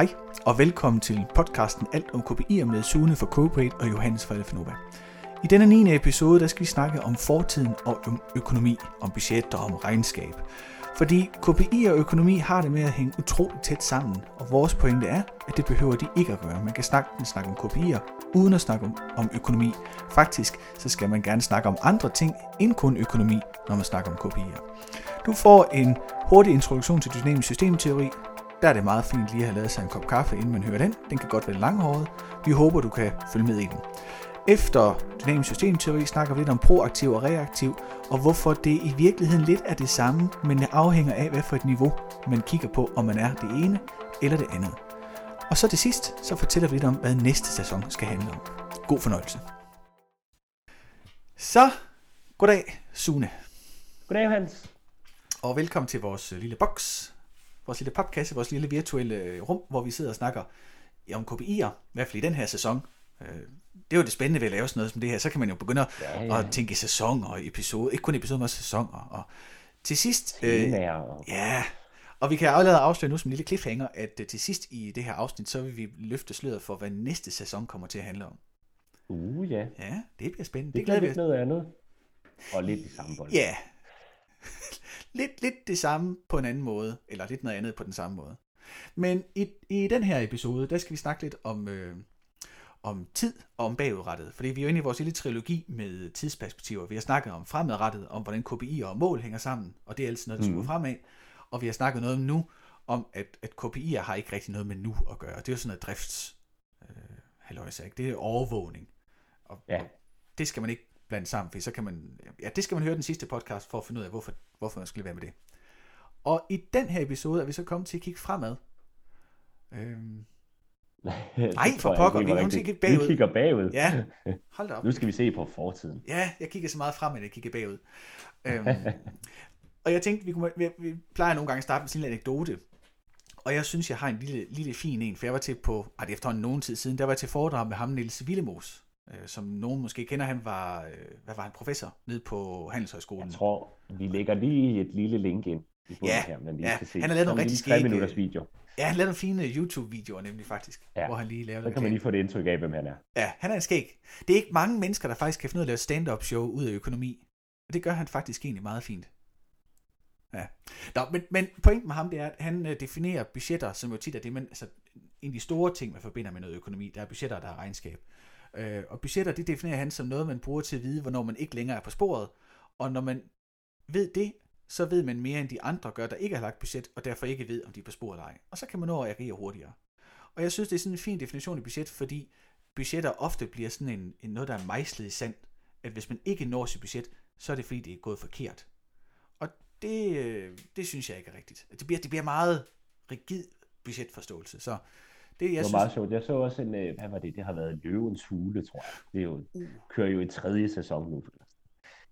Hej, og velkommen til podcasten Alt om KPI'er med Sune for Corporate og Johannes fra Alfanova. I denne 9. episode, der skal vi snakke om fortiden og om økonomi, om budget og om regnskab. Fordi KPI og økonomi har det med at hænge utroligt tæt sammen, og vores pointe er, at det behøver de ikke at gøre. Man kan snakke, snakke om KPI'er, uden at snakke om, om økonomi. Faktisk så skal man gerne snakke om andre ting end kun økonomi, når man snakker om KPI'er. Du får en hurtig introduktion til dynamisk systemteori, der er det meget fint lige at have lavet sig en kop kaffe, inden man hører den. Den kan godt være langhåret. Vi håber, du kan følge med i den. Efter dynamisk systemteori snakker vi lidt om proaktiv og reaktiv, og hvorfor det i virkeligheden lidt er det samme, men det afhænger af, hvad for et niveau man kigger på, om man er det ene eller det andet. Og så til sidst, så fortæller vi lidt om, hvad næste sæson skal handle om. God fornøjelse. Så, goddag Sune. Goddag Hans. Og velkommen til vores lille boks, vores lille podcast, vores lille virtuelle rum, hvor vi sidder og snakker om KPI'er, i hvert fald i den her sæson. Øh, det er jo det spændende ved at lave sådan noget som det her. Så kan man jo begynde ja, ja. at tænke sæson og episode. Ikke kun episode, men også sæsoner. Og til sidst... Øh, ja, og vi kan allerede afsløre nu som en lille cliffhanger, at uh, til sidst i det her afsnit, så vil vi løfte sløret for, hvad næste sæson kommer til at handle om. Uh, ja. Ja, det bliver spændende. Det, det glæder vi noget andet. Og lidt det samme bold. Ja. Lidt, lidt det samme på en anden måde, eller lidt noget andet på den samme måde. Men i, i den her episode, der skal vi snakke lidt om, øh, om tid og om bagudrettet. Fordi vi er jo inde i vores lille trilogi med tidsperspektiver. Vi har snakket om fremadrettet, om hvordan KPI og mål hænger sammen, og det er altid noget, der mm. fremad. Og vi har snakket noget om nu, om at, at KPI'er har ikke rigtig noget med nu at gøre. Det er jo sådan noget drifts øh, halløjsa, ikke? Det er overvågning. Og, ja. og det skal man ikke blande sammen, for så kan man, ja, det skal man høre den sidste podcast for at finde ud af, hvorfor, hvorfor man skal være med det. Og i den her episode er vi så kommet til at kigge fremad. Øhm, Nej, for pokker, vi kan kigge bagud. Vi kigger bagud. Ja, hold da op. nu skal vi se på fortiden. Ja, jeg kigger så meget frem, at jeg kigger bagud. øhm, og jeg tænkte, vi, kunne, vi, vi plejer nogle gange at starte med sådan en anekdote. Og jeg synes, jeg har en lille, lille fin en, for jeg var til på, ej, det er efterhånden nogen tid siden, der var jeg til foredrag med ham, Niels Villemos, øh, som nogen måske kender, han var, øh, hvad var han, professor nede på Handelshøjskolen. Jeg tror, vi lægger lige et lille link ind i ja, her, men lige ja, se. han har lavet nogle rigtig skægge... minutters video. Ja, han lavede nogle fine YouTube-videoer nemlig faktisk, ja. hvor han lige lavede Så kan man lige få det indtryk af, hvem han er. Ja, han er en skæg. Det er ikke mange mennesker, der faktisk kan finde ud af at lave stand-up show ud af økonomi. Og det gør han faktisk egentlig meget fint. Ja. Nå, men, men pointen med ham, det er, at han uh, definerer budgetter, som jo tit er det, man, altså, en af de store ting, man forbinder med noget økonomi, der er budgetter, der er regnskab. Øh, og budgetter, det definerer han som noget, man bruger til at vide, hvornår man ikke længere er på sporet. Og når man ved det, så ved man mere end de andre gør, der ikke har lagt budget, og derfor ikke ved, om de er på sporet eller ej. Og så kan man nå at agere hurtigere. Og jeg synes, det er sådan en fin definition i budget, fordi budgetter ofte bliver sådan en, en noget, der er mejslet i sand. At hvis man ikke når sit budget, så er det fordi, det er gået forkert. Og det, øh, det synes jeg ikke er rigtigt. Det bliver, det bliver meget rigid budgetforståelse. Så det, jeg det var synes... meget sjovt. Jeg så også en, øh, hvad var det, det har været Løvens Hule, tror jeg. Det er jo, uh. kører jo i tredje sæson nu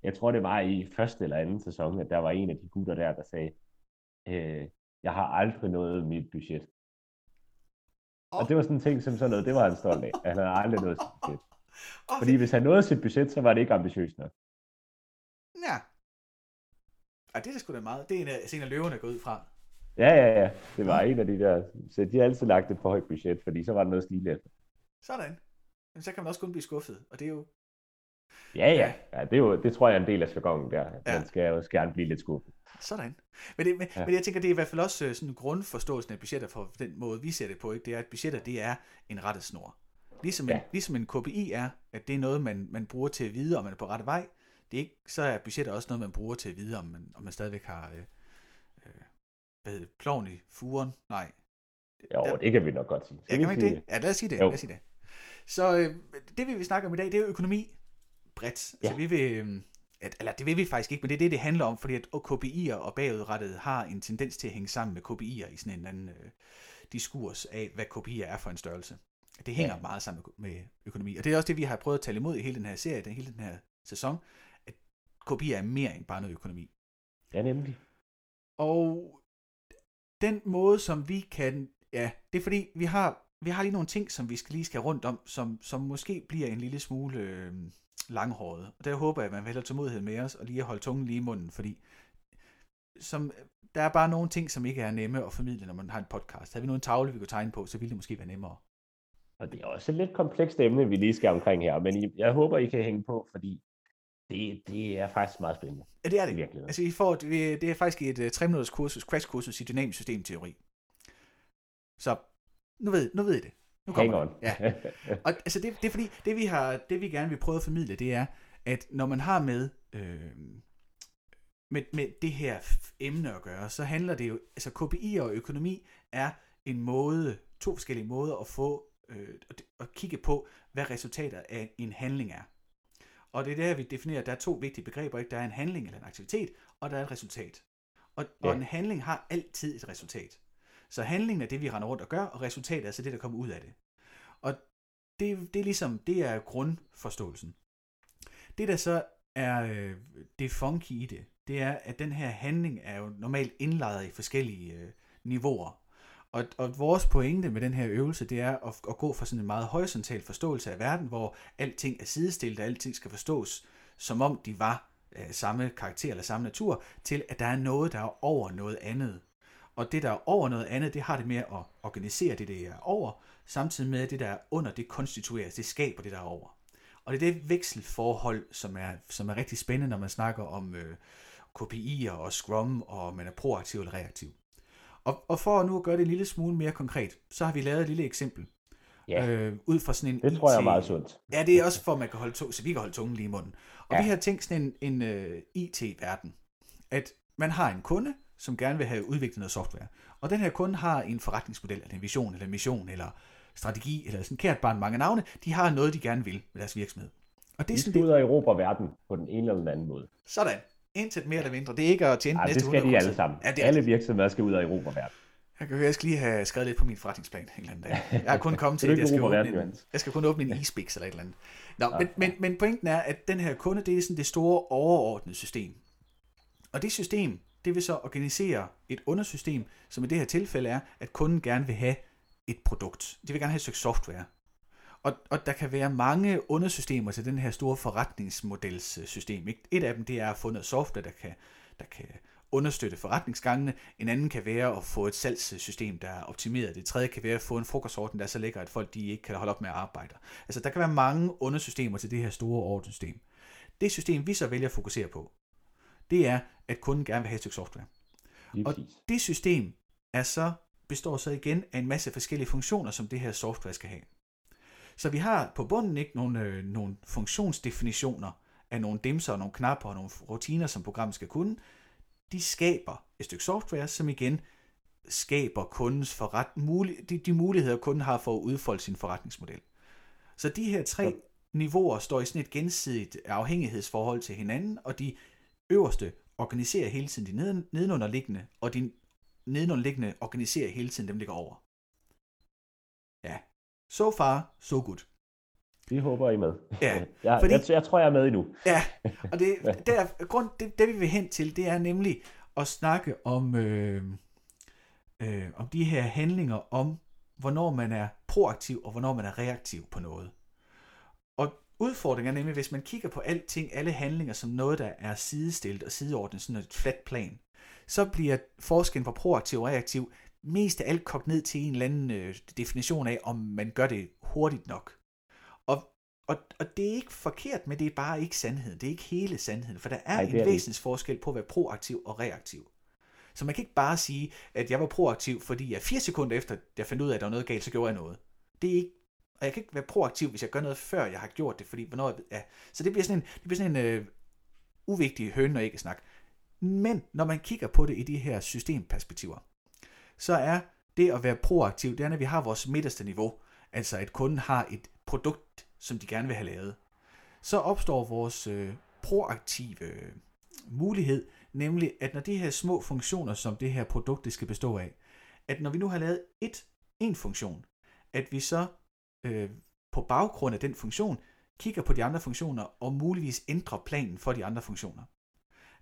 jeg tror det var i første eller anden sæson, at der var en af de gutter der, der sagde, øh, jeg har aldrig nået mit budget. Oh. Og det var sådan en ting som sådan noget, det var han stolt af. Han havde aldrig nået sit budget. Oh, Fordi hvis han nåede sit budget, så var det ikke ambitiøst nok. Ja. Og det er sgu da meget. Det er en af, en af løverne gået ud fra. Ja, ja, ja. Det var ja. en af de der. Så de har altid lagt et for højt budget, fordi så var der noget stil efter. Sådan. Men så kan man også kun blive skuffet. Og det er jo Ja, ja. ja det, er jo, det tror jeg er en del af sæsonen der. Ja. Man skal jo gerne blive lidt skuffet. Sådan. Men, det, men, ja. men jeg tænker, det er i hvert fald også øh, sådan grundforståelsen af budgetter for den måde, vi ser det på. Ikke? Det er, at budgetter, det er en rettesnor. Ligesom en, ja. ligesom en KPI er, at det er noget, man, man bruger til at vide, om man er på rette vej. Det er ikke, så er budgetter også noget, man bruger til at vide, om man, om man stadigvæk har øh, hvad hedder ploven i furen. Nej. Jo, der, det kan vi nok godt sige. ja, kan man ikke det? Ja, lad os sige det. Lad os sige det. Så øh, det, vi vil snakke om i dag, det er økonomi bredt. Ja. Altså, vi vil, øhm, at, eller det vil vi faktisk ikke, men det er det, det handler om, fordi at KPI'er og bagudrettet har en tendens til at hænge sammen med KPI'er i sådan en anden øh, diskurs af, hvad KPI'er er for en størrelse. Det hænger ja. meget sammen med økonomi. Og det er også det, vi har prøvet at tale imod i hele den her serie, den, hele den her sæson, at KPI'er er mere end bare noget økonomi. Ja, nemlig. Og den måde, som vi kan, ja, det er fordi, vi har, vi har lige nogle ting, som vi skal lige skal rundt om, som, som måske bliver en lille smule øh, langhåret. Og der håber jeg, at man vil have tålmodighed med os, og lige holde tungen lige i munden, fordi som der er bare nogle ting, som ikke er nemme at formidle, når man har en podcast. Havde vi nu en tavle, vi kunne tegne på, så ville det måske være nemmere. Og det er også et lidt komplekst emne, vi lige skal omkring her, men jeg håber, I kan hænge på, fordi det, det er faktisk meget spændende. Ja, det er det. Virkelig. Altså, I får, det er faktisk et uh, øh, 3 minutters kursus, crash kursus i dynamisk systemteori. Så nu ved, nu ved I det. Nu Hang on. Ja. Og altså det, det er fordi, det vi, har, det vi gerne vil prøve at formidle, det er, at når man har med, øh, med, med det her emne at gøre, så handler det jo, altså KPI og økonomi er en måde, to forskellige måder at få, øh, at kigge på, hvad resultatet af en handling er. Og det er der, vi definerer, at der er to vigtige begreber. Ikke? Der er en handling eller en aktivitet, og der er et resultat. Og, ja. og en handling har altid et resultat. Så handlingen er det, vi render rundt og gør, og resultatet er så det, der kommer ud af det. Og det, det er ligesom, det er grundforståelsen. Det, der så er øh, det funky i det, det er, at den her handling er jo normalt indlejret i forskellige øh, niveauer. Og, og vores pointe med den her øvelse, det er at, at gå fra sådan en meget horisontal forståelse af verden, hvor alting er sidestillet, og alting skal forstås, som om de var øh, samme karakter eller samme natur, til at der er noget, der er over noget andet. Og det, der er over noget andet, det har det med at organisere det, det er over, samtidig med at det, der er under, det konstitueres, det skaber det, der er over. Og det er det vekselforhold, som er, som er rigtig spændende, når man snakker om øh, KPI'er og Scrum, og man er proaktiv eller reaktiv. Og, og for nu at gøre det en lille smule mere konkret, så har vi lavet et lille eksempel. Ja, øh, ud fra sådan en det tror jeg er meget sundt. Ja, det er også for, at man kan holde to, så vi kan holde tungen lige i munden. Og ja. vi har tænkt sådan en, en uh, IT-verden, at man har en kunde, som gerne vil have udviklet noget software. Og den her kunde har en forretningsmodel, eller en vision, eller en mission, eller strategi, eller sådan kært barn mange navne. De har noget, de gerne vil med deres virksomhed. Og det er sådan, ud af Europa verden på den ene eller den anden måde. Sådan. Intet mere eller mindre. Det er ikke at tjene ja, næste det skal de alle sammen. Ja, det er... Alle virksomheder skal ud af Europa verden. Jeg kan jeg skal lige have skrevet lidt på min forretningsplan en eller anden dag. Jeg har kun kommet til, at jeg skal, åbne en, jeg skal kun åbne en e-spix eller et eller andet. Nå, ja. men, men, men pointen er, at den her kunde, det er sådan det store overordnede system. Og det system, det vil så organisere et undersystem, som i det her tilfælde er, at kunden gerne vil have et produkt. De vil gerne have et stykke software. Og, og der kan være mange undersystemer til den her store forretningsmodelssystem. Ikke? Et af dem det er at få noget software, der kan, der kan understøtte forretningsgangene. En anden kan være at få et salgssystem, der er optimeret. Det tredje kan være at få en frokostorden, der er så lækker, at folk de ikke kan holde op med at arbejde. Altså der kan være mange undersystemer til det her store ordenssystem. Det system, vi så vælger at fokusere på, det er, at kunden gerne vil have et stykke software. Og det system er så, består så igen af en masse forskellige funktioner, som det her software skal have. Så vi har på bunden ikke nogle, øh, nogle funktionsdefinitioner af nogle dimser og nogle knapper og nogle rutiner, som programmet skal kunne. De skaber et stykke software, som igen skaber kundens forret, mulig, de, de muligheder, kunden har for at udfolde sin forretningsmodel. Så de her tre niveauer står i sådan et gensidigt afhængighedsforhold til hinanden, og de øverste organiserer hele tiden de nedenunderliggende, og de nedenunderliggende organiserer hele tiden dem, der ligger over. Ja, so far, so good. Vi håber, I er med. Ja, jeg, fordi, jeg, jeg tror, jeg er med endnu. Ja, og det, der, grund, det, det vi vil hen til, det er nemlig at snakke om, øh, øh, om de her handlinger, om hvornår man er proaktiv, og hvornår man er reaktiv på noget. Og udfordringen er nemlig, hvis man kigger på alting, alle handlinger som noget, der er sidestillet og sideordnet, sådan et flat plan, så bliver forskellen på proaktiv og reaktiv mest af alt kogt ned til en eller anden øh, definition af, om man gør det hurtigt nok. Og, og, og det er ikke forkert, men det er bare ikke sandheden. Det er ikke hele sandheden, for der er Ej, en væsentlig forskel på at være proaktiv og reaktiv. Så man kan ikke bare sige, at jeg var proaktiv, fordi jeg fire sekunder efter, jeg fandt ud af, at der var noget galt, så gjorde jeg noget. Det er ikke, og jeg kan ikke være proaktiv, hvis jeg gør noget, før jeg har gjort det, fordi hvornår, ja. Så det bliver sådan en, det bliver sådan en øh, uvigtig høn og ikke snak. Men når man kigger på det i de her systemperspektiver, så er det at være proaktiv, det er, når vi har vores midterste niveau, altså at kunden har et produkt, som de gerne vil have lavet, så opstår vores øh, proaktive øh, mulighed, nemlig at når de her små funktioner, som det her produkt det skal bestå af, at når vi nu har lavet et, en funktion, at vi så øh, på baggrund af den funktion, kigger på de andre funktioner og muligvis ændrer planen for de andre funktioner.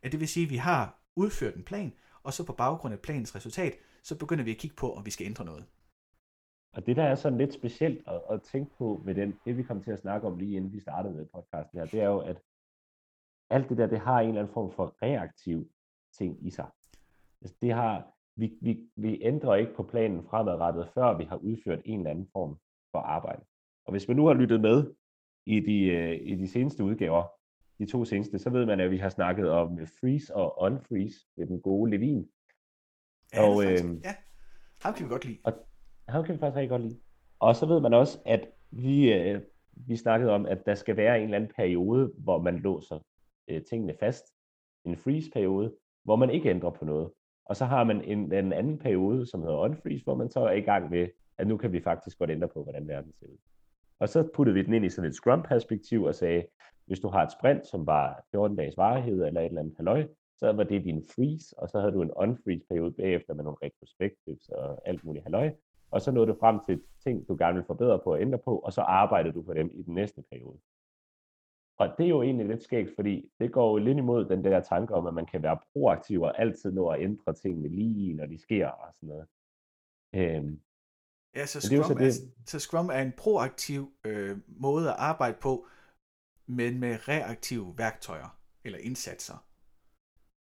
At det vil sige, at vi har udført en plan, og så på baggrund af planens resultat, så begynder vi at kigge på, om vi skal ændre noget. Og det, der er sådan lidt specielt at, at tænke på med den, det vi kom til at snakke om lige inden vi startede med podcasten her, det er jo, at alt det der, det har en eller anden form for reaktiv ting i sig. Altså, det har, vi, vi, vi ændrer ikke på planen fremadrettet, før vi har udført en eller anden form for arbejde. Og hvis man nu har lyttet med i de, øh, i de seneste udgaver, de to seneste, så ved man, at vi har snakket om freeze og unfreeze med den gode Levin. Ja, og, faktisk, øh, ja, ham kan vi godt lide. Og ham kan vi faktisk rigtig godt lide. Og så ved man også, at vi, øh, vi snakkede om, at der skal være en eller anden periode, hvor man låser øh, tingene fast. En freeze-periode, hvor man ikke ændrer på noget. Og så har man en, en anden periode, som hedder unfreeze, hvor man så er i gang med, at nu kan vi faktisk godt ændre på, hvordan verden ser ud. Og så puttede vi den ind i sådan et Scrum-perspektiv og sagde, hvis du har et sprint, som var 14 dages varighed eller et eller andet halløj, så var det din freeze, og så havde du en unfreeze-periode bagefter med nogle retrospectives og alt muligt halløj. Og så nåede du frem til ting, du gerne vil forbedre på og ændre på, og så arbejdede du på dem i den næste periode. Og det er jo egentlig lidt skægt, fordi det går jo lidt imod den der tanke om, at man kan være proaktiv og altid nå at ændre tingene lige, når de sker og sådan noget. Øhm, ja, så Scrum, er, så, det... er, så Scrum er en proaktiv øh, måde at arbejde på, men med reaktive værktøjer eller indsatser.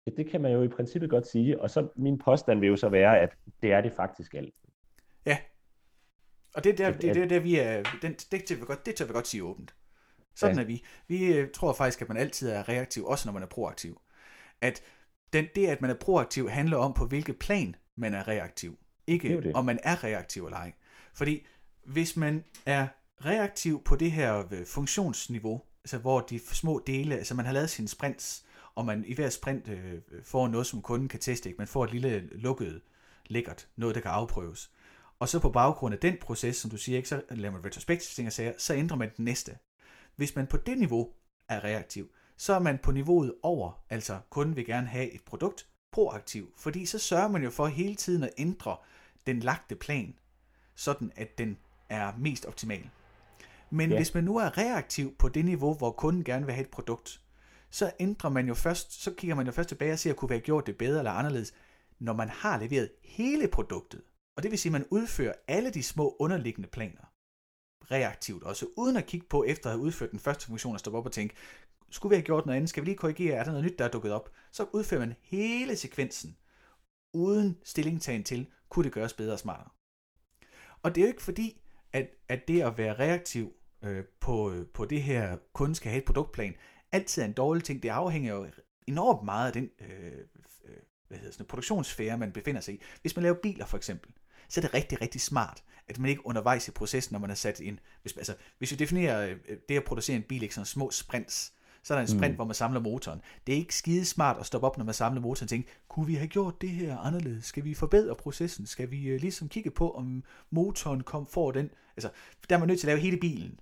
Ja, det kan man jo i princippet godt sige, og så min påstand vil jo så være, at det er det faktisk altid. Ja, og det er der, det, er der, der vi er, den, det, tør vi godt, det tør vi godt sige åbent. Sådan ja. er vi. Vi øh, tror faktisk, at man altid er reaktiv, også når man er proaktiv. At den, det, at man er proaktiv, handler om, på hvilket plan man er reaktiv. Ikke det det. om man er reaktiv eller ej. Fordi hvis man er reaktiv på det her øh, funktionsniveau, altså hvor de små dele, altså man har lavet sine sprints, og man i hver sprint øh, får noget, som kunden kan teste. Ikke? Man får et lille lukket, lækkert, noget, der kan afprøves. Og så på baggrund af den proces, som du siger, ikke, så laver man retrospektive ting og sager, så ændrer man den næste. Hvis man på det niveau er reaktiv, så er man på niveauet over, altså kunden vil gerne have et produkt, proaktiv, fordi så sørger man jo for hele tiden at ændre den lagte plan, sådan at den er mest optimal. Men ja. hvis man nu er reaktiv på det niveau, hvor kunden gerne vil have et produkt, så ændrer man jo først, så kigger man jo først tilbage og ser, kunne vi have gjort det bedre eller anderledes, når man har leveret hele produktet. Og det vil sige, at man udfører alle de små underliggende planer reaktivt også, uden at kigge på, efter at have udført den første funktion, at stoppe op og tænke, skulle vi have gjort noget andet, skal vi lige korrigere, er der noget nyt, der er dukket op? Så udfører man hele sekvensen, uden stillingtagen til, kunne det gøres bedre og smartere. Og det er jo ikke fordi, at, at det at være reaktiv øh, på, øh, på det her, kun skal have et produktplan, altid er en dårlig ting. Det afhænger jo enormt meget af den øh, øh, hvad hedder sådan, produktionssfære, man befinder sig i. Hvis man laver biler for eksempel, så er det rigtig, rigtig smart, at man ikke undervejs i processen, når man har sat ind, hvis, altså, hvis vi definerer øh, det at producere en bil ikke sådan små sprints, så er der en sprint, mm. hvor man samler motoren. Det er ikke skide smart at stoppe op, når man samler motoren og tænke, kunne vi have gjort det her anderledes? Skal vi forbedre processen? Skal vi uh, ligesom kigge på, om motoren kom for den? Altså, der er man nødt til at lave hele bilen,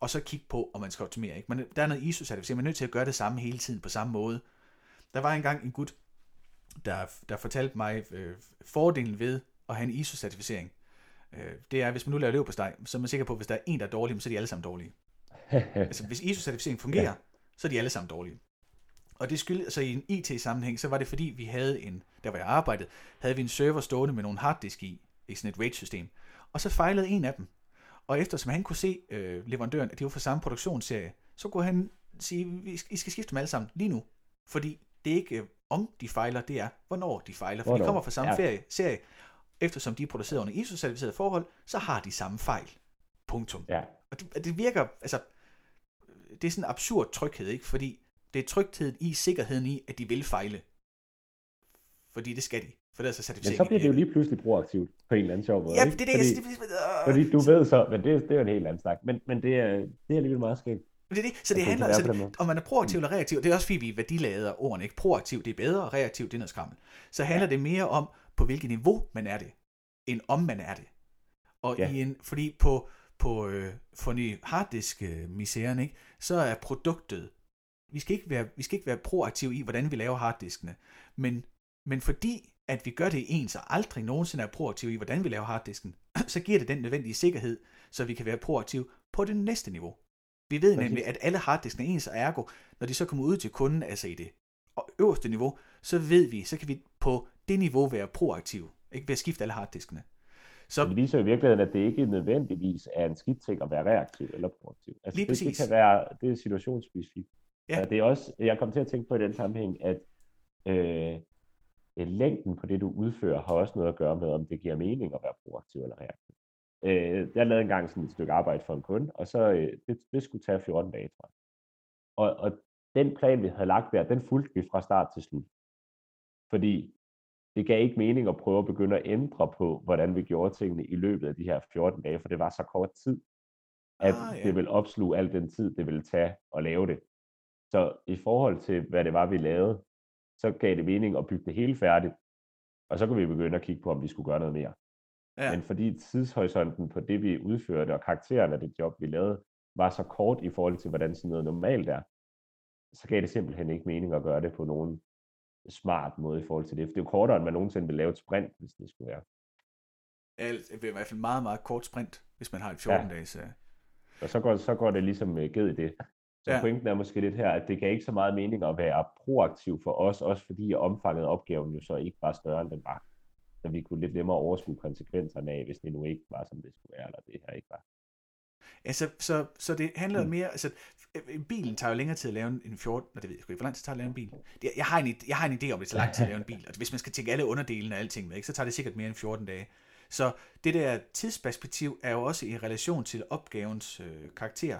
og så kigge på, om man skal optimere. Ikke? Men der er noget ISO-certificering, man er nødt til at gøre det samme hele tiden på samme måde. Der var engang en gut, der, der fortalte mig øh, fordelen ved at have en ISO-certificering. Øh, det er, hvis man nu laver løb på steg, så er man sikker på, at hvis der er en, der er dårlig, så er de alle sammen dårlige. altså, hvis ISO-certificering fungerer, ja. så er de alle sammen dårlige. Og det skyld, altså i en IT-sammenhæng, så var det fordi, vi havde en, der var jeg arbejdede, havde vi en server stående med nogle harddisk i, i sådan et RAID-system. Og så fejlede en af dem. Og eftersom han kunne se øh, leverandøren, at det var fra samme produktionsserie, så kunne han sige, I skal skifte dem alle sammen lige nu. Fordi det er ikke, øh, om de fejler, det er, hvornår de fejler. For hvornår? de kommer fra samme ja. ferie, serie, eftersom de er produceret under ISO-certificerede forhold, så har de samme fejl. Punktum. Ja. Og det, det virker, altså, det er sådan en absurd tryghed, ikke? Fordi det er trygheden i, sikkerheden i, at de vil fejle. Fordi det skal de. For det er så certificering. Men så bliver det jo lige pludselig proaktivt på en eller anden sjov måde. Ja, det er det, fordi, det, det, fordi du ved så, men det, det er jo en helt anden snak. Men, men det, er, det er alligevel meget skægt. Det er det. Så det handler altså, det, om man er proaktiv eller reaktiv. Det er også fordi, vi værdilader ordene. Ikke? Proaktiv, det er bedre, og reaktiv, det er noget skrammel. Så handler ja. det mere om, på hvilket niveau man er det end om man er det. Og ja. i en, fordi på, på øh, for harddisk misæren, ikke, så er produktet, vi skal, ikke være, vi skal ikke være proaktive i, hvordan vi laver harddiskene, men, men fordi at vi gør det ens, og aldrig nogensinde er proaktive i, hvordan vi laver harddisken, så giver det den nødvendige sikkerhed, så vi kan være proaktive på det næste niveau. Vi ved nemlig, at alle harddiskene er ens, og ergo, når de så kommer ud til kunden, altså i det øverste niveau, så ved vi, så kan vi på det niveau være proaktive. Ikke ved at skifte alle harddiskene. Så, det viser i virkeligheden, at det ikke nødvendigvis er en skidt ting at være reaktiv eller proaktiv. Altså, Lige det, det kan være, det er situationsspecifikt. Ja. Det er også, jeg kom til at tænke på i den sammenhæng, at øh, længden på det, du udfører, har også noget at gøre med, om det giver mening at være proaktiv eller reaktiv. Øh, jeg lavede engang sådan et stykke arbejde for en kunde, og så øh, det, det skulle tage 14 dage, tror jeg. Og, og den plan, vi havde lagt der, den fulgte vi fra start til slut. Fordi det gav ikke mening at prøve at begynde at ændre på, hvordan vi gjorde tingene i løbet af de her 14 dage, for det var så kort tid, at ah, ja. det ville opsluge al den tid, det ville tage at lave det. Så i forhold til, hvad det var, vi lavede, så gav det mening at bygge det hele færdigt, og så kunne vi begynde at kigge på, om vi skulle gøre noget mere. Ja. Men fordi tidshorisonten på det, vi udførte, og karakteren af det job, vi lavede, var så kort i forhold til, hvordan sådan noget normalt er, så gav det simpelthen ikke mening at gøre det på nogen smart måde i forhold til det. For det er jo kortere, end man nogensinde vil lave et sprint, hvis det skulle være. Alt, det er i hvert fald meget, meget kort sprint, hvis man har et 14-dages... Ja. Og så går, så går det ligesom uh, ged i det. Så ja. pointen er måske lidt her, at det kan ikke så meget mening at være proaktiv for os, også fordi omfanget af opgaven jo så ikke var større, end den var. Så vi kunne lidt nemmere overskue konsekvenserne af, hvis det nu ikke var, som det skulle være, eller det her ikke var. Ja, så, så, det handler mm. mere, altså bilen tager jo længere tid at lave en 14, og det ved jeg sgu ikke, hvor lang tid tager at lave en bil? Jeg har en, jeg har en idé om, at det tager lang tid at lave en bil, og hvis man skal tænke alle underdelene og alting med, ikke, så tager det sikkert mere end 14 dage. Så det der tidsperspektiv er jo også i relation til opgavens øh, karakter.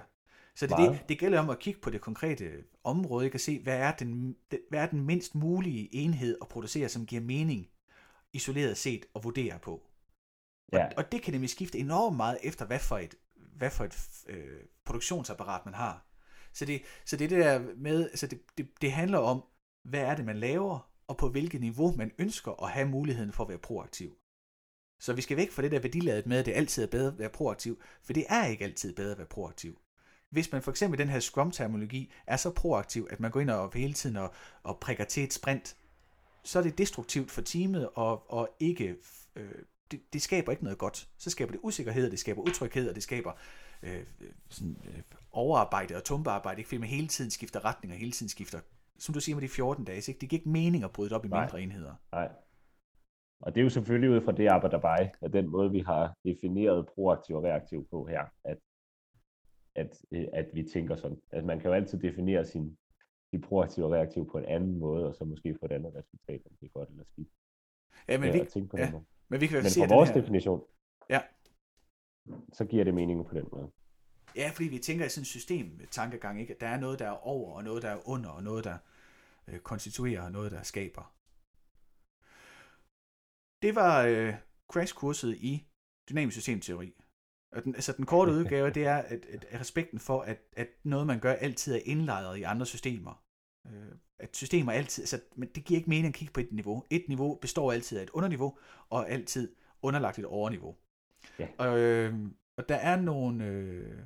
Så det, det, det gælder om at kigge på det konkrete område, ikke? at se, hvad er, den, hvad er den mindst mulige enhed at producere, som giver mening isoleret set at vurdere på. Ja. Og, og det kan nemlig skifte enormt meget efter, hvad for et, hvad for et øh, produktionsapparat man har. Så det, så det der med, altså det, det, det handler om, hvad er det, man laver, og på hvilket niveau man ønsker at have muligheden for at være proaktiv. Så vi skal væk fra det der værdiladet med, at det altid er bedre at være proaktiv, for det er ikke altid bedre at være proaktiv. Hvis man for eksempel den her Scrum-terminologi er så proaktiv, at man går ind og hele tiden og, og prikker til et sprint, så er det destruktivt for teamet, og, og ikke, øh, det, det skaber ikke noget godt. Så skaber det usikkerhed, det skaber utryghed, og det skaber øh, sådan, øh, overarbejde og tumpearbejde, ikke? fordi man hele tiden skifter retning, og hele tiden skifter, som du siger med de 14 dage, ikke? det giver ikke mening at bryde det op i Nej. mindre enheder. Nej. Og det er jo selvfølgelig ud fra det arbejde at den måde, vi har defineret proaktiv og reaktiv på her, at, at, øh, at vi tænker sådan. at man kan jo altid definere sin, sin proaktiv og reaktiv på en anden måde, og så måske få et andet resultat, om det er godt eller skidt. Ja, men, vi, ja, men vi kan men for vores her... definition, ja. så giver det mening på den måde. Ja, fordi vi tænker i sådan en system tankegang, ikke? at der er noget, der er over, og noget, der er under, og noget, der øh, konstituerer, og noget, der skaber. Det var øh, crashkurset i dynamisk systemteori. Og den, altså den korte udgave, det er at, at, at respekten for, at, at noget, man gør, altid er indlejret i andre systemer. Øh, at systemer altid, altså, men det giver ikke mening at kigge på et niveau. Et niveau består altid af et underniveau, og altid underlagt et overniveau. Ja. Og, øh, og der er nogle, øh,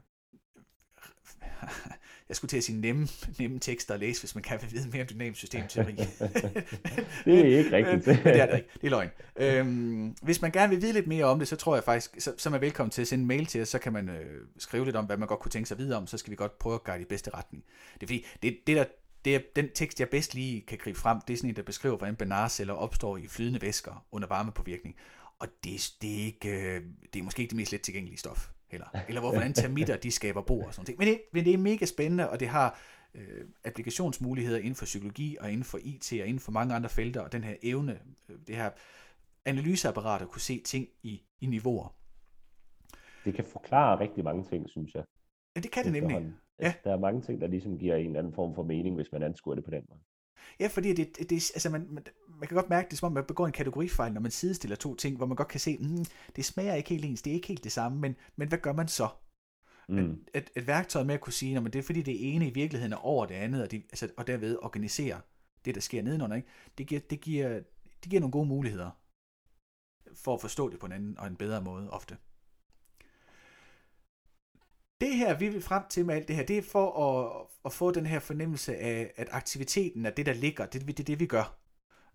jeg skulle til at sige nemme, nemme tekster at læse, hvis man kan vide mere om dynamisk systemteori. det er ikke rigtigt. men det er det ikke. Det er løgn. Øhm, hvis man gerne vil vide lidt mere om det, så tror jeg faktisk, så, så er man velkommen til at sende en mail til os, så kan man øh, skrive lidt om, hvad man godt kunne tænke sig videre om, så skal vi godt prøve at guide i bedste retning. Det er fordi, det, det der det er den tekst, jeg bedst lige kan gribe frem, det er sådan en, der beskriver, hvordan banarceller opstår i flydende væsker under varmepåvirkning. Og det, det, er, ikke, øh, det er måske ikke det mest let tilgængelige stof eller, eller hvor, hvordan termitter de skaber bo og sådan ting. Men det, men det er mega spændende, og det har øh, applikationsmuligheder inden for psykologi og inden for IT og inden for mange andre felter, og den her evne, øh, det her analyseapparat at kunne se ting i, i niveauer. Det kan forklare rigtig mange ting, synes jeg. Ja, det kan det nemlig. Ja. Der er mange ting, der ligesom giver en anden form for mening, hvis man anskuer det på den måde. Ja, fordi det, det, det, altså man, man, man kan godt mærke, det er som om, man begår en kategorifejl, når man sidestiller to ting, hvor man godt kan se, mm, det smager ikke helt ens, det er ikke helt det samme, men, men hvad gør man så? Mm. Et, et værktøj med at kunne sige, at det er fordi det ene i virkeligheden er over det andet, og, de, altså, og derved organisere det, der sker nedenunder, ikke? Det, giver, det, giver, det giver nogle gode muligheder for at forstå det på en anden og en bedre måde ofte det her, vi vil frem til med alt det her, det er for at, at få den her fornemmelse af, at aktiviteten er det, der ligger. Det er det, det, vi gør.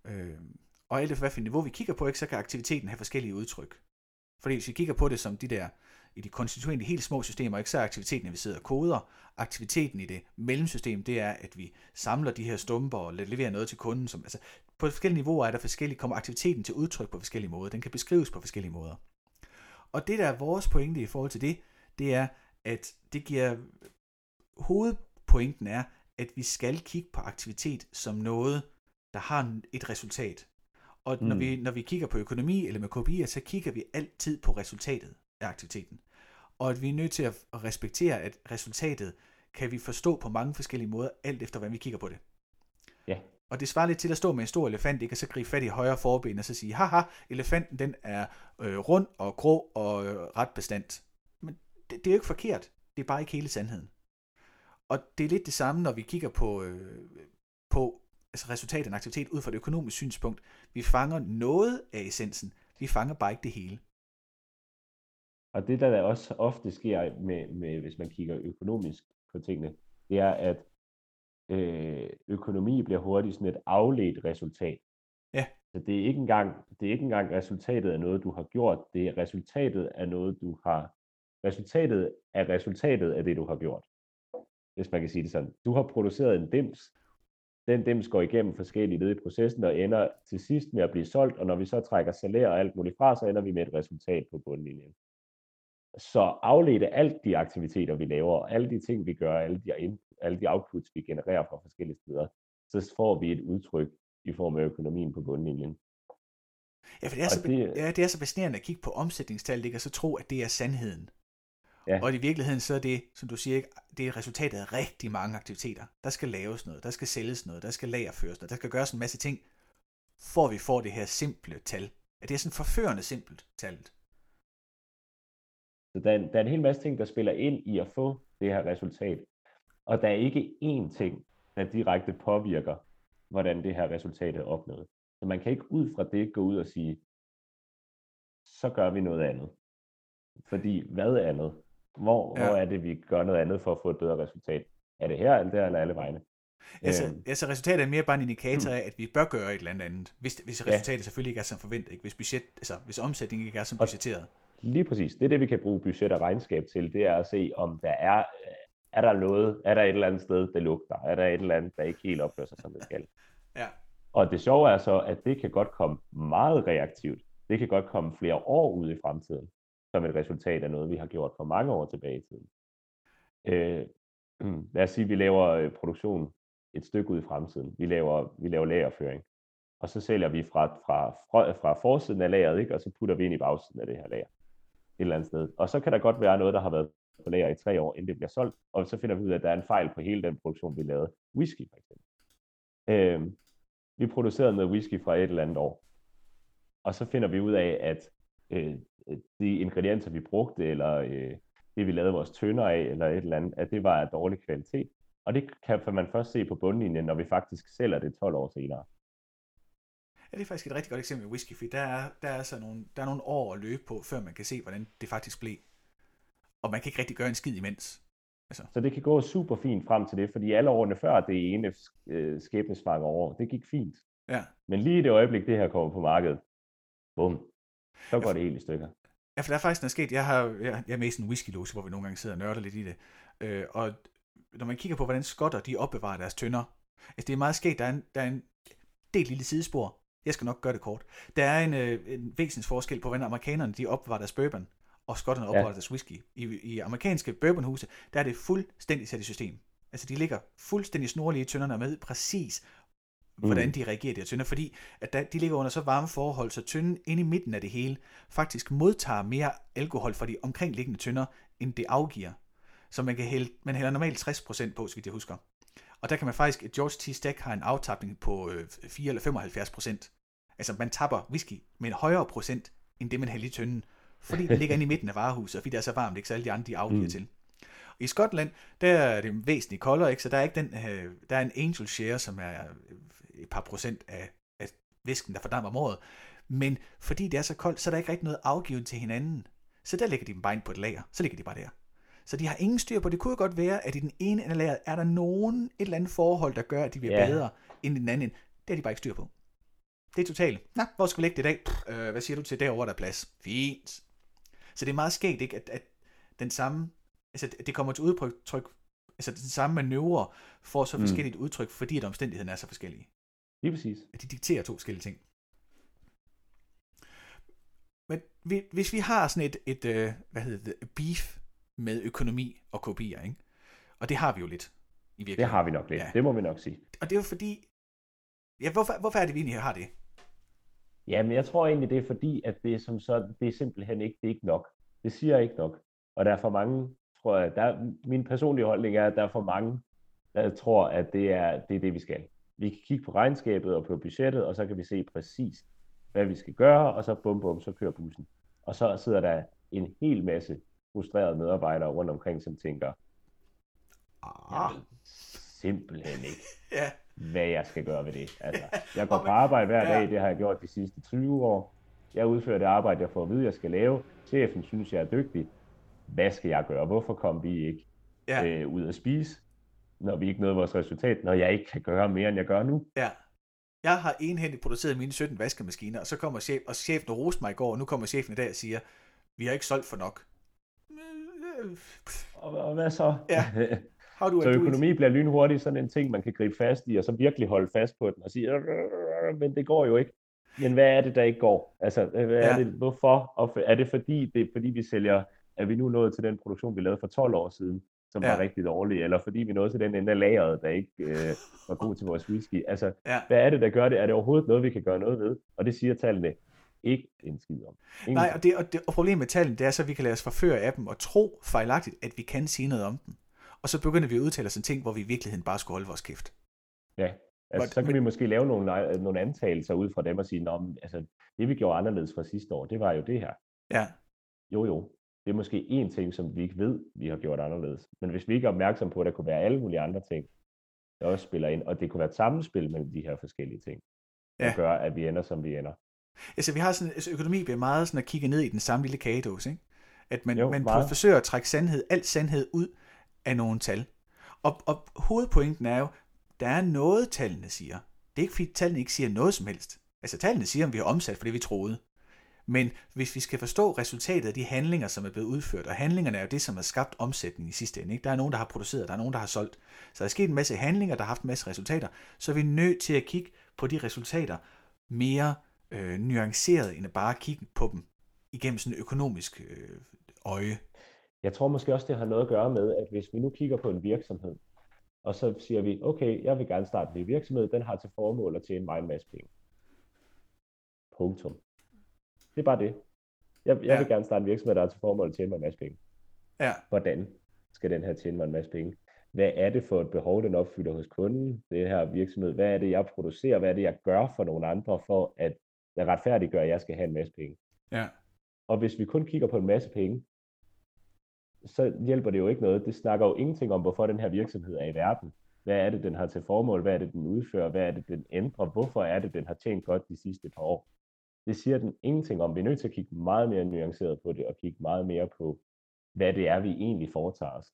Øh, og alt efter hvilket niveau vi kigger på, ikke, så kan aktiviteten have forskellige udtryk. Fordi hvis vi kigger på det som de der, i de konstituerende helt små systemer, ikke, så er aktiviteten, at vi sidder og koder. Aktiviteten i det mellemsystem, det er, at vi samler de her stumper og leverer noget til kunden. Som, altså, på forskellige niveauer er der forskellige, kommer aktiviteten til udtryk på forskellige måder. Den kan beskrives på forskellige måder. Og det, der er vores pointe i forhold til det, det er, at det giver hovedpointen er, at vi skal kigge på aktivitet som noget, der har et resultat. Og når, mm. vi, når vi kigger på økonomi eller med KPI'er, så kigger vi altid på resultatet af aktiviteten. Og at vi er nødt til at respektere, at resultatet kan vi forstå på mange forskellige måder, alt efter hvordan vi kigger på det. Ja. Og det svarer lidt til at stå med en stor elefant, ikke? og så gribe fat i højre forben og så sige, haha, elefanten den er øh, rund og grå og øh, ret bestandt. Men det, det er jo ikke forkert. Det er bare ikke hele sandheden. Og det er lidt det samme, når vi kigger på, øh, på altså resultatet af en aktivitet ud fra et økonomisk synspunkt. Vi fanger noget af essensen. Vi fanger bare ikke det hele. Og det, der også ofte sker, med, med, hvis man kigger økonomisk på tingene, det er, at øh, økonomi bliver hurtigt sådan et afledt resultat. Ja. Så det er, ikke engang, det er ikke engang resultatet af noget, du har gjort. Det er resultatet af noget, du har... Resultatet af resultatet af det, du har gjort. Hvis man kan sige det sådan. Du har produceret en dims. Den dims går igennem forskellige led i processen og ender til sidst med at blive solgt, og når vi så trækker salær og alt muligt fra, så ender vi med et resultat på bundlinjen. Så afledte alt de aktiviteter, vi laver, alle de ting, vi gør, alle de, alle de outputs, vi genererer fra forskellige steder, så får vi et udtryk i form af økonomien på bundlinjen. Ja, for det er, så, det, ja, det er så fascinerende at kigge på omsætningstal, ikke? og så tro, at det er sandheden. Ja. Og i virkeligheden så er det, som du siger, det er resultatet af rigtig mange aktiviteter. Der skal laves noget, der skal sælges noget, der skal lagerføres noget, der skal gøres en masse ting, for vi får det her simple tal. At det er sådan forførende simpelt tallet. Så der er, der er en hel masse ting, der spiller ind i at få det her resultat. Og der er ikke én ting, der direkte påvirker, hvordan det her resultat er opnået. Så man kan ikke ud fra det gå ud og sige, så gør vi noget andet. Fordi hvad andet? Hvor, ja. hvor er det, vi gør noget andet for at få et bedre resultat? Er det her, eller der, eller alle vegne? Altså, øhm. altså resultatet er mere bare en indikator af, at vi bør gøre et eller andet Hvis, hvis resultatet ja. selvfølgelig ikke er som forventet. Ikke? Hvis, budget, altså, hvis omsætningen ikke er som budgetteret. Lige præcis. Det er det, vi kan bruge budget og regnskab til. Det er at se, om der er, er der noget, er der et eller andet sted, der lugter? Er der et eller andet, der ikke helt opfører sig, som det skal? Ja. Og det sjove er så, at det kan godt komme meget reaktivt. Det kan godt komme flere år ud i fremtiden, som et resultat af noget, vi har gjort for mange år tilbage i tiden. Øh, hmm, lad os sige, at vi laver øh, produktion et stykke ud i fremtiden. Vi laver, vi laver lagerføring. Og så sælger vi fra, fra, fra, fra forsiden af lageret, ikke? og så putter vi ind i bagsiden af det her lager et eller andet sted. Og så kan der godt være noget, der har været på lager i tre år, inden det bliver solgt, og så finder vi ud af, at der er en fejl på hele den produktion, vi lavede. Whisky for eksempel. Øh, vi producerede noget whisky fra et eller andet år, og så finder vi ud af, at øh, de ingredienser, vi brugte, eller øh, det, vi lavede vores tønder af, eller et eller andet, at det var af dårlig kvalitet. Og det kan man først se på bundlinjen, når vi faktisk sælger det 12 år senere. Ja, det er faktisk et rigtig godt eksempel med whisky, for der er, der er, altså nogle, der er nogle år at løbe på, før man kan se, hvordan det faktisk blev. Og man kan ikke rigtig gøre en skid imens. Altså. Så det kan gå super fint frem til det, fordi alle årene før det ene øh, skæbnesvanger år, det gik fint. Ja. Men lige i det øjeblik, det her kommer på markedet, bum, så går ja, det helt i stykker. Ja, for der er faktisk noget sket. Jeg, har, jeg, jeg er med i sådan en whisky hvor vi nogle gange sidder og nørder lidt i det. Øh, og når man kigger på, hvordan skotter de opbevarer deres tønder, altså det er meget sket, der er en, der er en del lille sidespor. Jeg skal nok gøre det kort. Der er en, øh, en væsentlig forskel på, hvordan amerikanerne de opbevarer deres bourbon, og skotterne opbevarer ja. deres whisky. I, I amerikanske bourbonhuse, der er det fuldstændig sat i system. Altså de ligger fuldstændig snorlige i tønderne med præcis, hvordan mm. de reagerer de her tønder, fordi at der, de ligger under så varme forhold, så tynden inde i midten af det hele faktisk modtager mere alkohol fra de omkringliggende tønder, end det afgiver. Så man, kan hælde, man hælder normalt 60% på, så vidt jeg husker. Og der kan man faktisk, George T. Stack har en aftapning på øh, 4 eller 75 procent. Altså man tapper whisky med en højere procent, end det man hælder i tønden. Fordi den ligger inde i midten af varehuset, og fordi det er så varmt, ikke, så alle de andre de afgiver mm. til. I Skotland, der er det væsentligt koldere, ikke? så der er ikke den, øh, der er en angel share, som er øh, et par procent af, af væsken, der fordamper om året. Men fordi det er så koldt, så er der ikke rigtig noget afgivet til hinanden. Så der ligger de dem bare ind på et lager. Så ligger de bare der. Så de har ingen styr på, det kunne jo godt være, at i den ene ende af lageret er der nogen, et eller andet forhold, der gør, at de bliver yeah. bedre end i den anden. Det har de bare ikke styr på. Det er totalt. Nå, hvor skal vi lægge det i dag? Pff, øh, hvad siger du til derovre, der er plads? Fint. Så det er meget skægt, ikke? At, at den samme, altså det kommer til udtryk, altså den samme manøvre får så mm. forskelligt udtryk, fordi at omstændighederne er så forskellige. Lige præcis. At de dikterer to forskellige ting. Men hvis vi har sådan et, et øh, hvad hedder det, beef med økonomi og kopier, ikke? Og det har vi jo lidt i virkeligheden. Det har vi nok lidt, ja. det må vi nok sige. Og det er jo fordi, ja, hvorfor, hvorfor er det, vi egentlig har det? Jamen, jeg tror egentlig, det er fordi, at det er, som så, det er simpelthen ikke, det er ikke nok. Det siger ikke nok. Og der er for mange, tror jeg, der, min personlige holdning er, at der er for mange, der tror, at det er, det er det, vi skal. Vi kan kigge på regnskabet og på budgettet, og så kan vi se præcis, hvad vi skal gøre, og så bum bum, så kører bussen. Og så sidder der en hel masse frustrerede medarbejdere rundt omkring, som tænker, Ah, simpelthen ikke, ja. hvad jeg skal gøre ved det. Altså, jeg går på arbejde hver dag, det har jeg gjort de sidste 20 år. Jeg udfører det arbejde, jeg får at vide, jeg skal lave. Chefen synes, jeg er dygtig. Hvad skal jeg gøre? Hvorfor kom vi ikke Ja. øh, ud at spise, når vi ikke nåede vores resultat, når jeg ikke kan gøre mere, end jeg gør nu? Ja. Jeg har enhændigt produceret mine 17 vaskemaskiner, og så kommer chef, og chefen roste mig i går, og nu kommer chefen i dag og siger, vi har ikke solgt for nok. Og, og hvad så? Ja. How do I så økonomi bliver lynhurtigt sådan en ting, man kan gribe fast i, og så virkelig holde fast på den og sige, "Øh, men det går jo ikke. Men hvad er det, der ikke går? Altså, hvad er Ja. det, hvorfor? Og er det fordi, det er fordi, vi sælger, er vi nu nået til den produktion, vi lavede for 12 år siden, som Ja. var rigtig dårlig, eller fordi vi nåede til den ende af lageret, der ikke øh, var god til vores whisky. Altså, Ja. hvad er det, der gør det? Er det overhovedet noget, vi kan gøre noget ved? Og det siger tallene ikke en skid om. Ingen Nej, og, det, og, det, og problemet med tallene, det er så, at vi kan lade os forføre af dem og tro fejlagtigt, at vi kan sige noget om dem. Og så begynder vi at udtale os en ting, hvor vi i virkeligheden bare skulle holde vores kæft. Ja, altså, så kan vi måske lave nogle, øh, nogle antagelser ud fra dem og sige, Nå, men, altså, det vi gjorde anderledes fra sidste år, det var jo det her. Ja, Jo, jo, det er måske én ting, som vi ikke ved, vi har gjort anderledes. Men hvis vi ikke er opmærksom på, at der kunne være alle mulige andre ting, der også spiller ind, og det kunne være et sammenspil mellem de her forskellige ting, der Ja. gør, at vi ender, som vi ender. altså vi har sådan, altså, økonomi bliver meget sådan at kigge ned i den samme lille kagedåse, ikke? At man, Jo, man meget. forsøger at trække sandhed, alt sandhed ud af nogle tal. Og, og hovedpointen er jo, der er noget, tallene siger. Det er ikke fordi, tallene ikke siger noget som helst. Altså tallene siger, om vi har omsat for det, vi troede. Men hvis vi skal forstå resultatet af de handlinger, som er blevet udført, og handlingerne er jo det, som har skabt omsætning i sidste ende. Ikke? Der er nogen, der har produceret, der er nogen, der har solgt. Så der er sket en masse handlinger, der har haft en masse resultater. Så er vi nødt til at kigge på de resultater mere øh, nuanceret, end at bare kigge på dem igennem sådan en økonomisk øh, øje. Jeg tror måske også, det har noget at gøre med, at hvis vi nu kigger på en virksomhed, og så siger vi, okay, jeg vil gerne starte en ny virksomhed, den har til formål at tjene mig en masse penge. Punktum. Det er bare det. Jeg, jeg Ja. vil gerne starte en virksomhed, der har til formål at tjene mig en masse penge. Ja, hvordan skal den her tjene mig en masse penge? Hvad er det for et behov, den opfylder hos kunden, det her virksomhed? Hvad er det, jeg producerer? Hvad er det, jeg gør for nogle andre, for at jeg retfærdiggør, at jeg skal have en masse penge? ja, Og hvis vi kun kigger på en masse penge, så hjælper det jo ikke noget. Det snakker jo ingenting om, hvorfor den her virksomhed er i verden. Hvad er det, den har til formål? Hvad er det, den udfører? Hvad er det, den ændrer? Hvorfor er det, den har tjent godt de sidste par år? Det siger den ingenting om. Vi er nødt til at kigge meget mere nuanceret på det, og kigge meget mere på, hvad det er, vi egentlig foretager os.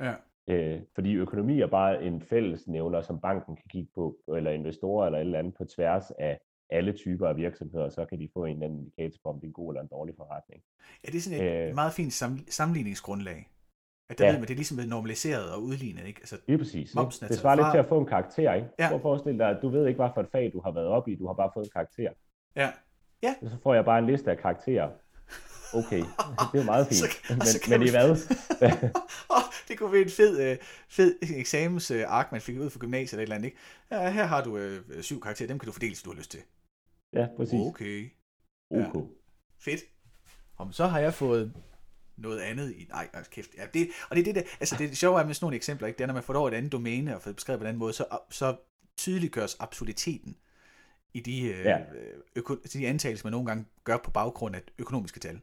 ja. Øh, fordi økonomi er bare en fællesnævner, som banken kan kigge på, eller investorer eller et eller andet på tværs af alle typer af virksomheder, så kan de få en eller anden indikator på, om det er en god eller en dårlig forretning. Ja, det er sådan et Øh. meget fint sam- sammenligningsgrundlag. At der Ja. ved man, det er ligesom normaliseret og udlignet, ikke? Altså, Lige præcis. Ikke? Momsen er Det svarer lidt til at få en karakter, ikke? Ja. Prøv at forestille dig, at du ved ikke, hvad for et fag, du har været op i, du har bare fået en karakter. ja. Så får jeg bare en liste af karakterer. Okay, det er meget fint. Så men, men i hvad? Det kunne være en fed, øh, fed eksamensark, man fik ud fra gymnasiet eller et eller andet, ikke? Ja, her har du øh, syv karakterer, dem kan du fordele, hvis du har lyst til. ja, præcis. Okay, ja. OK. fedt. Om så har jeg fået noget andet i... Nej, kæft. Ja, det, og det er det der... Altså, det, det sjove er med sådan nogle eksempler, ikke? Det er, når man får over et andet domæne og får det beskrevet på en anden måde, så, så tydeliggøres absurditeten i de, øh, Ja. øko, de antagelser, man nogle gange gør på baggrund af økonomiske tal.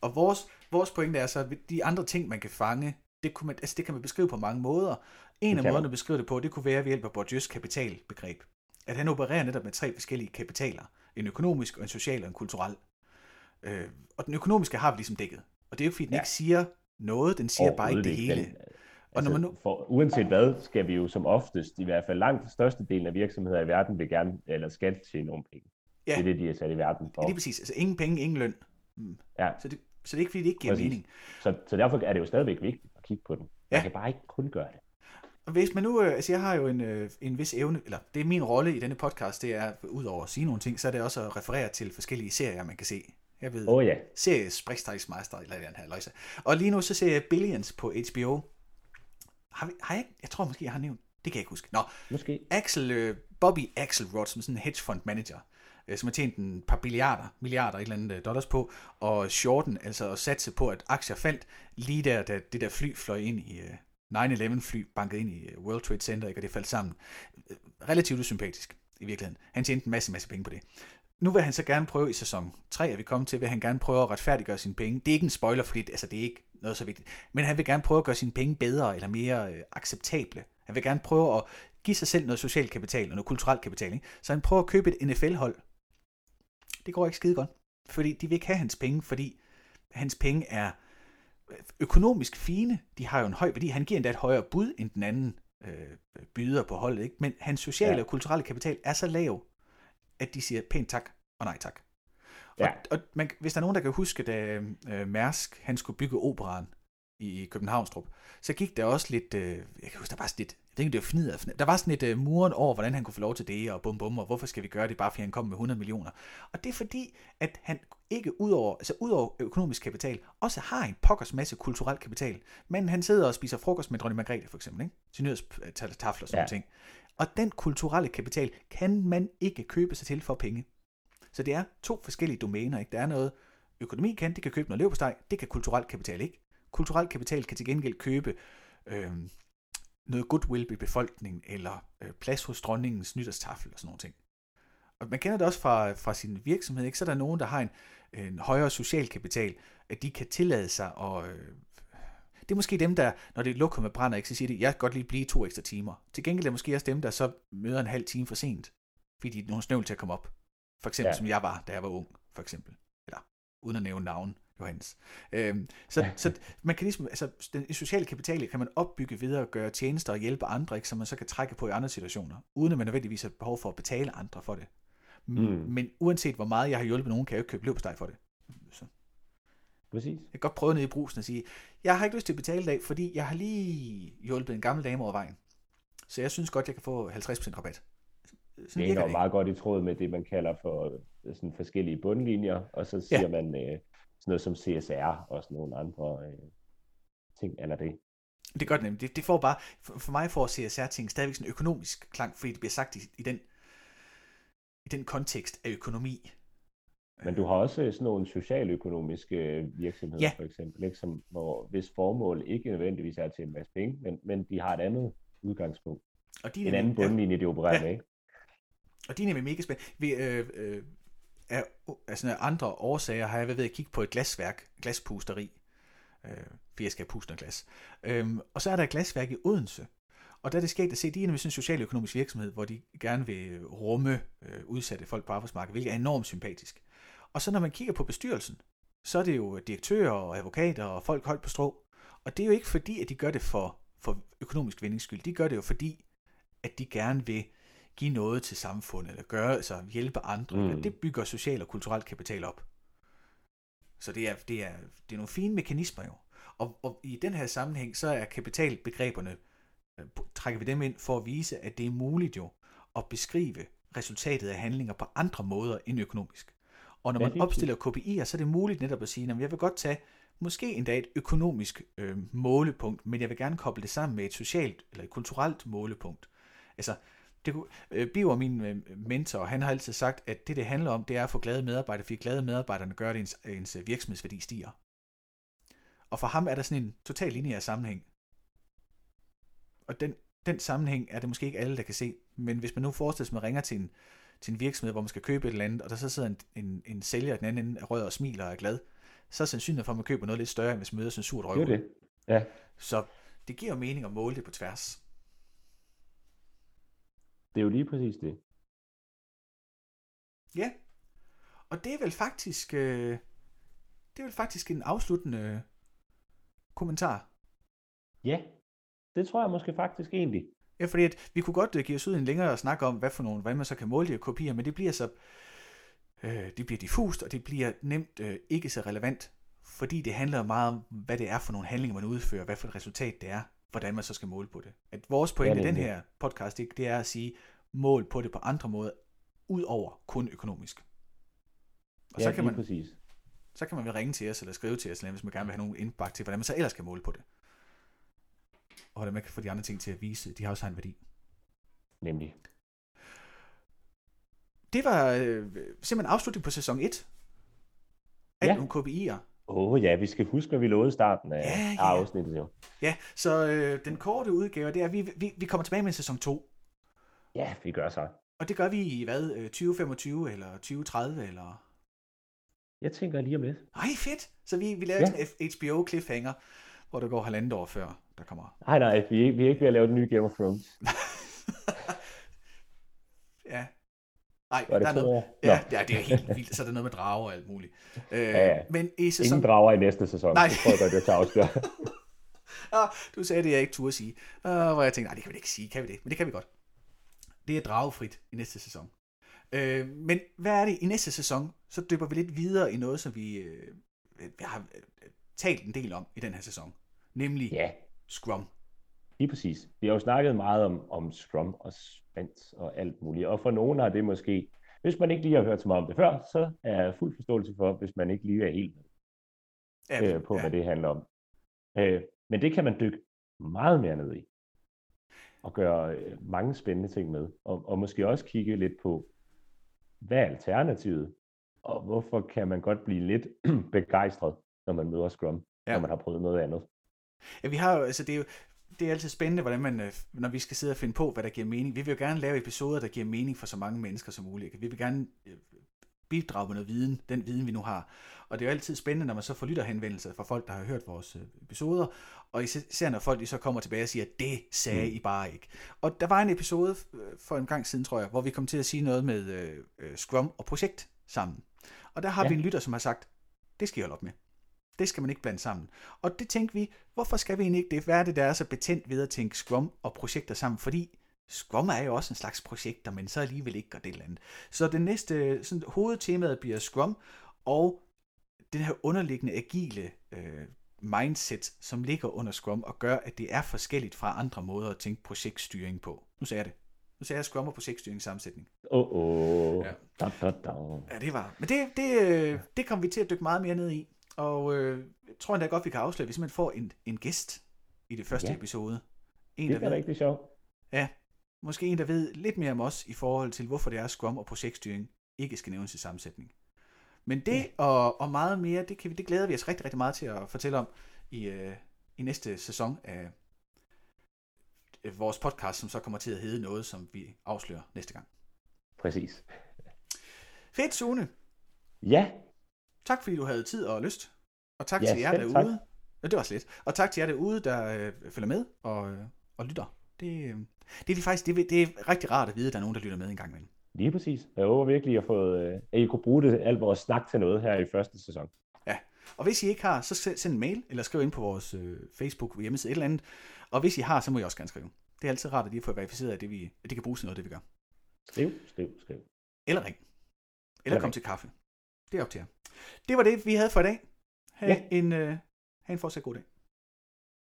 Og vores, vores pointe er så, at de andre ting, man kan fange, det, kunne man, altså det kan man beskrive på mange måder. En Det af måderne at beskrive det på, det kunne være ved hjælp af Bourdieu's kapitalbegreb. At han opererer netop med tre forskellige kapitaler. En økonomisk, en social og en kulturel. Øh, og den økonomiske har vi ligesom dækket. Og det er jo fordi den Ja. ikke siger noget, den siger bare ikke det hele. Den, Og når altså, man nu- for, uanset hvad, skal vi jo som oftest, i hvert fald langt største del af virksomheder i verden, vil gerne, eller skal tjene nogle penge. Ja. Det er det, de er sat i verden for. Ja, lige præcis. Altså ingen penge, ingen løn. Mm. Ja. Så, det, så det er ikke, fordi det ikke giver Præcis. mening. Så, så derfor er det jo stadigvæk vigtigt at kigge på den. Man Ja. kan bare ikke kun gøre det. Og hvis man nu, øh, altså jeg har jo en, øh, en vis evne, eller det er min rolle i denne podcast, det er, udover at sige nogle ting, så er det også at referere til forskellige serier, man kan se. Jeg ved, oh, ja, serie Sprichstagsmeister eller den her løjse. Og lige nu så ser jeg Billions på HBO. Har, vi, har jeg, jeg tror måske, jeg har nævnt. Det kan jeg ikke huske. Nå, måske. Axel, øh, Bobby Axelrod, som sådan en hedge fund manager, øh, som har tjent en par billiarder, milliarder et eller andet øh, dollars på, og shorten, altså at satse på, at aktier faldt, lige der, da det der fly fløj ind i, øh, 9-11 fly bankede ind i øh, World Trade Center, ikke, og det faldt sammen. Øh, relativt usympatisk i virkeligheden. Han tjente en masse, masse penge på det. Nu vil han så gerne prøve i sæson 3, at vi kommer til, vil han gerne prøve at retfærdiggøre sine penge. Det er ikke en spoiler, fordi det, altså, det er ikke noget så vigtigt. Men han vil gerne prøve at gøre sine penge bedre eller mere øh, acceptable. Han vil gerne prøve at give sig selv noget social kapital og noget kulturel kapital. Ikke? Så han prøver at købe et NFL-hold. Det går ikke skide godt. Fordi de vil ikke have hans penge, fordi hans penge er økonomisk fine. De har jo en høj værdi. Han giver endda et højere bud end den anden øh, byder på holdet. Ikke? Men hans sociale ja. og kulturelle kapital er så lav, at de siger pænt tak og nej tak. Ja. Og, og man, hvis der er nogen, der kan huske, da øh, Mærsk han skulle bygge operan i Københavnstrup, så gik der også lidt, øh, jeg kan huske, der var sådan lidt, jeg tænker, det var fnider, der var sådan lidt øh, muren over, hvordan han kunne få lov til det, og bum bum, og hvorfor skal vi gøre det, bare fordi han kom med 100 millioner. Og det er fordi, at han ikke udover, altså udover økonomisk kapital, også har en pokkers masse kulturel kapital. Men han sidder og spiser frokost med dronning Margrethe, for eksempel, ikke? til nyhedstafler og sådan ja. ting. Og den kulturelle kapital kan man ikke købe sig til for penge. Så det er to forskellige domæner. Ikke? Der er noget, økonomi kan, det kan købe noget leverpostej, det kan kulturel kapital ikke. Kulturel kapital kan til gengæld købe øh, noget goodwill i befolkningen, eller øh, plads hos dronningens nytårstafel og sådan nogle ting. Og man kender det også fra, fra sin virksomhed, ikke? så er der nogen, der har en, en højere social kapital, at de kan tillade sig at... Øh, det er måske dem, der, når det lukker med brænder, ikke, så siger de, jeg kan godt lige blive to ekstra timer. Til gengæld er det måske også dem, der så møder en halv time for sent, fordi de er nogle snøvl til at komme op. For eksempel, ja. som jeg var, da jeg var ung, for eksempel. Eller, uden at nævne navn, Johannes. Øhm, så, ja. så man kan ligesom, altså, den sociale kapital kan man opbygge videre og gøre tjenester og hjælpe andre, ikke, som man så kan trække på i andre situationer, uden at man nødvendigvis har behov for at betale andre for det. Mm. Men uanset hvor meget jeg har hjulpet nogen, kan jeg jo ikke købe leverpostej for det. Så. Præcis. Jeg kan godt prøve ned i brusen og sige, jeg har ikke lyst til at betale dag, fordi jeg har lige hjulpet en gammel dame over vejen. Så jeg synes godt, jeg kan få 50% rabat. Sådan det er jo meget godt i tråd med det, man kalder for øh, sådan forskellige bundlinjer, og så siger ja. man øh, sådan noget som CSR og sådan nogle andre øh, ting, eller det. Det er godt nemt. Det, det får bare, for, for mig får CSR-ting stadigvæk sådan økonomisk klang, fordi det bliver sagt i, i den i den kontekst af økonomi. Men du har også sådan nogle socialøkonomiske virksomheder, ja. for eksempel, ikke? Som, hvor, hvis formål ikke nødvendigvis er til en masse penge, men, men de har et andet udgangspunkt. Og de en anden bundlinje, ja. de opererer ja. med. Ikke? Og det er nemlig mega spændende. Vi, øh, øh, af, altså andre årsager har jeg været ved at kigge på et glasværk, glaspusteri, øh, fordi jeg skal have puste glas. Øhm, og så er der et glasværk i Odense, og der er det sket at se, de er nemlig sådan en socialøkonomisk virksomhed, hvor de gerne vil rumme øh, udsatte folk på arbejdsmarkedet, hvilket er enormt sympatisk. Og så når man kigger på bestyrelsen, så er det jo direktører og advokater og folk holdt på strå. Og det er jo ikke fordi, at de gør det for, for økonomisk vindingsskyld. De gør det jo fordi, at de gerne vil give noget til samfundet, eller gøre, altså hjælpe andre. Mm. Det bygger social og kulturel kapital op. Så det er, det er, det er nogle fine mekanismer jo. Og, og i den her sammenhæng, så er kapitalbegreberne Øh, trækker vi dem ind for at vise, at det er muligt jo at beskrive resultatet af handlinger på andre måder end økonomisk. Og når man opstiller KPI'er, så er det muligt netop at sige, at jeg vil godt tage måske endda et økonomisk øh, målepunkt, men jeg vil gerne koble det sammen med et socialt eller et kulturelt målepunkt. Altså, det kunne, øh, Biver, min øh, mentor, han har altid sagt, at det, det handler om, det er at få glade medarbejdere, fordi glade medarbejderne gør, at ens, ens virksomhedsværdi stiger. Og for ham er der sådan en total lineær sammenhæng og den, den sammenhæng er det måske ikke alle, der kan se. Men hvis man nu forestiller sig, at man ringer til en, til en virksomhed, hvor man skal købe et eller andet, og der så sidder en, en, en sælger den anden ende af rød og smiler og er glad, så er sandsynligheden for, at man køber noget lidt større, end hvis man møder sådan en surt røv. Det er det. Ja. Så det giver jo mening at måle det på tværs. Det er jo lige præcis det. Ja. Og det er vel faktisk, øh, det er vel faktisk en afsluttende kommentar. Ja, det tror jeg måske faktisk egentlig. Ja, fordi at vi kunne godt uh, give os ud en længere snak om, hvad for nogle, hvordan man så kan måle de her kopier, men det bliver så, øh, det bliver diffust, og det bliver nemt øh, ikke så relevant, fordi det handler meget om, hvad det er for nogle handlinger, man udfører, hvad for et resultat det er, hvordan man så skal måle på det. At vores pointe ja, i den her podcast, det, det er at sige, mål på det på andre måder, ud over kun økonomisk. Og ja, så kan man, præcis. Så kan man vel ringe til os, eller skrive til os, hvis man gerne vil have nogle indbakke til, hvordan man så ellers kan måle på det og hvordan man kan få de andre ting til at vise, de har også en værdi. Nemlig. det var øh, simpelthen afslutning på sæson 1. Alt Ja. om KPI'er. Åh oh, ja, vi skal huske, hvad vi lovede i starten af, Ja, ja. afsnittet jo. Ja, så øh, den korte udgave, det er, at vi, vi, vi kommer tilbage med sæson 2. Ja, vi gør så. Og det gør vi i, hvad, øh, 2025 eller 2030 eller... Jeg tænker lige om lidt. Ej, fedt! Så vi, vi laver Ja. en HBO cliffhanger, hvor der går halvandet år før, der kommer... Nej, nej, vi er, vi er ikke ved at lave den nye Game of Thrones. Ja. Nej, Var det der er noget... Ja, Nå. ja, det er helt vildt. Så er der noget med drager og alt muligt. Øh, ja. Men i sæson... Ingen drager i næste sæson. Nej. Det tror jeg godt, jeg tager afsløre. Ah, du sagde det, jeg ikke turde sige. Uh, hvor jeg tænkte, nej, det kan vi ikke sige, kan vi det? Men det kan vi godt. Det er dragefrit i næste sæson. Uh, men hvad er det i næste sæson? Så dypper vi lidt videre i noget, som vi, vi har øh, talt en del om i den her sæson. Nemlig ja, Scrum. Lige præcis. Vi har jo snakket meget om, om Scrum og Sprints og alt muligt. Og for nogen har det måske, hvis man ikke lige har hørt så meget om det før, så er jeg fuld forståelse for, hvis man ikke lige er helt med Ja, øh, på, hvad det handler om. Øh, men det kan man dykke meget mere ned i. Og gøre øh, mange spændende ting med. Og, og måske også kigge lidt på, hvad er alternativet? Og hvorfor kan man godt blive lidt begejstret, når man møder Scrum, Ja. ja. når man har prøvet noget andet. Ja, vi har jo, altså det er jo, det er altid spændende, hvordan man, øh, når vi skal sidde og finde på, hvad der giver mening. Vi vil jo gerne lave episoder, der giver mening for så mange mennesker som muligt. Vi vil gerne øh, bidrage med noget viden, den viden vi nu har. Og det er jo altid spændende, når man så får lytterhenvendelser fra folk, der har hørt vores øh, episoder, og især når folk de så kommer tilbage og siger, det sagde Mm. I bare ikke. Og der var en episode for en gang siden, tror jeg, hvor vi kom til at sige noget med øh, Scrum og projekt sammen. Og der har Ja. vi en lytter, som har sagt, det skal I holde op med. Det skal man ikke blande sammen. Og det tænkte vi, hvorfor skal vi egentlig ikke det? Hvad er det, der er så betændt ved at tænke Scrum og projekter sammen? Fordi Scrum er jo også en slags projekter, men så alligevel ikke gør det eller andet. Så det næste sådan, hovedtemaet bliver Scrum, og den her underliggende agile øh, mindset, som ligger under Scrum, og gør, at det er forskelligt fra andre måder at tænke projektstyring på. Nu sagde jeg det. Nu sagde jeg Scrum og projektstyring sammensætning. Åh, oh, oh. Ja. Da, da, da. Ja, det var. Men det, det, øh, det kommer vi til at dykke meget mere ned i. Og øh, jeg tror endda godt, vi kan afsløre, at vi simpelthen får en, en gæst i det første Ja. ja. episode. En, Det der er ved, rigtig sjovt. måske en, der ved lidt mere om os i forhold til, hvorfor det er Scrum og projektstyring ikke skal nævnes i sammensætning. Men det Ja. og, og meget mere, det, kan vi, det glæder vi os rigtig, rigtig meget til at fortælle om i, øh, i næste sæson af vores podcast, som så kommer til at hedde noget, som vi afslører næste gang. Præcis. Fedt, Sune. Ja, Tak fordi du havde tid og lyst. Og tak Ja, til jer derude. tak. Ja, det var slet. Og tak til jer derude, der øh, følger med og, øh, og lytter. Det, øh, det er vi faktisk det, er- det er rigtig rart at vide, at der er nogen, der lytter med en gang imellem. lige præcis. Jeg håber virkelig, at, fået, øh, at I kunne bruge det, alt vores snak til noget her i første sæson. Og hvis I ikke har, så se- send en mail, eller skriv ind på vores øh, Facebook hjemmeside et eller andet. Og hvis I har, så må I også gerne skrive. Det er altid rart, at lige får verificeret, at det, vi, at det kan bruges til noget, det vi gør. Skriv, skriv, skriv. Eller ring. Eller Eller kom ring. til kaffe. Det er op til jer. Det var det, vi havde for i dag. Ha' Ja. en, øh, ha en fortsat god dag.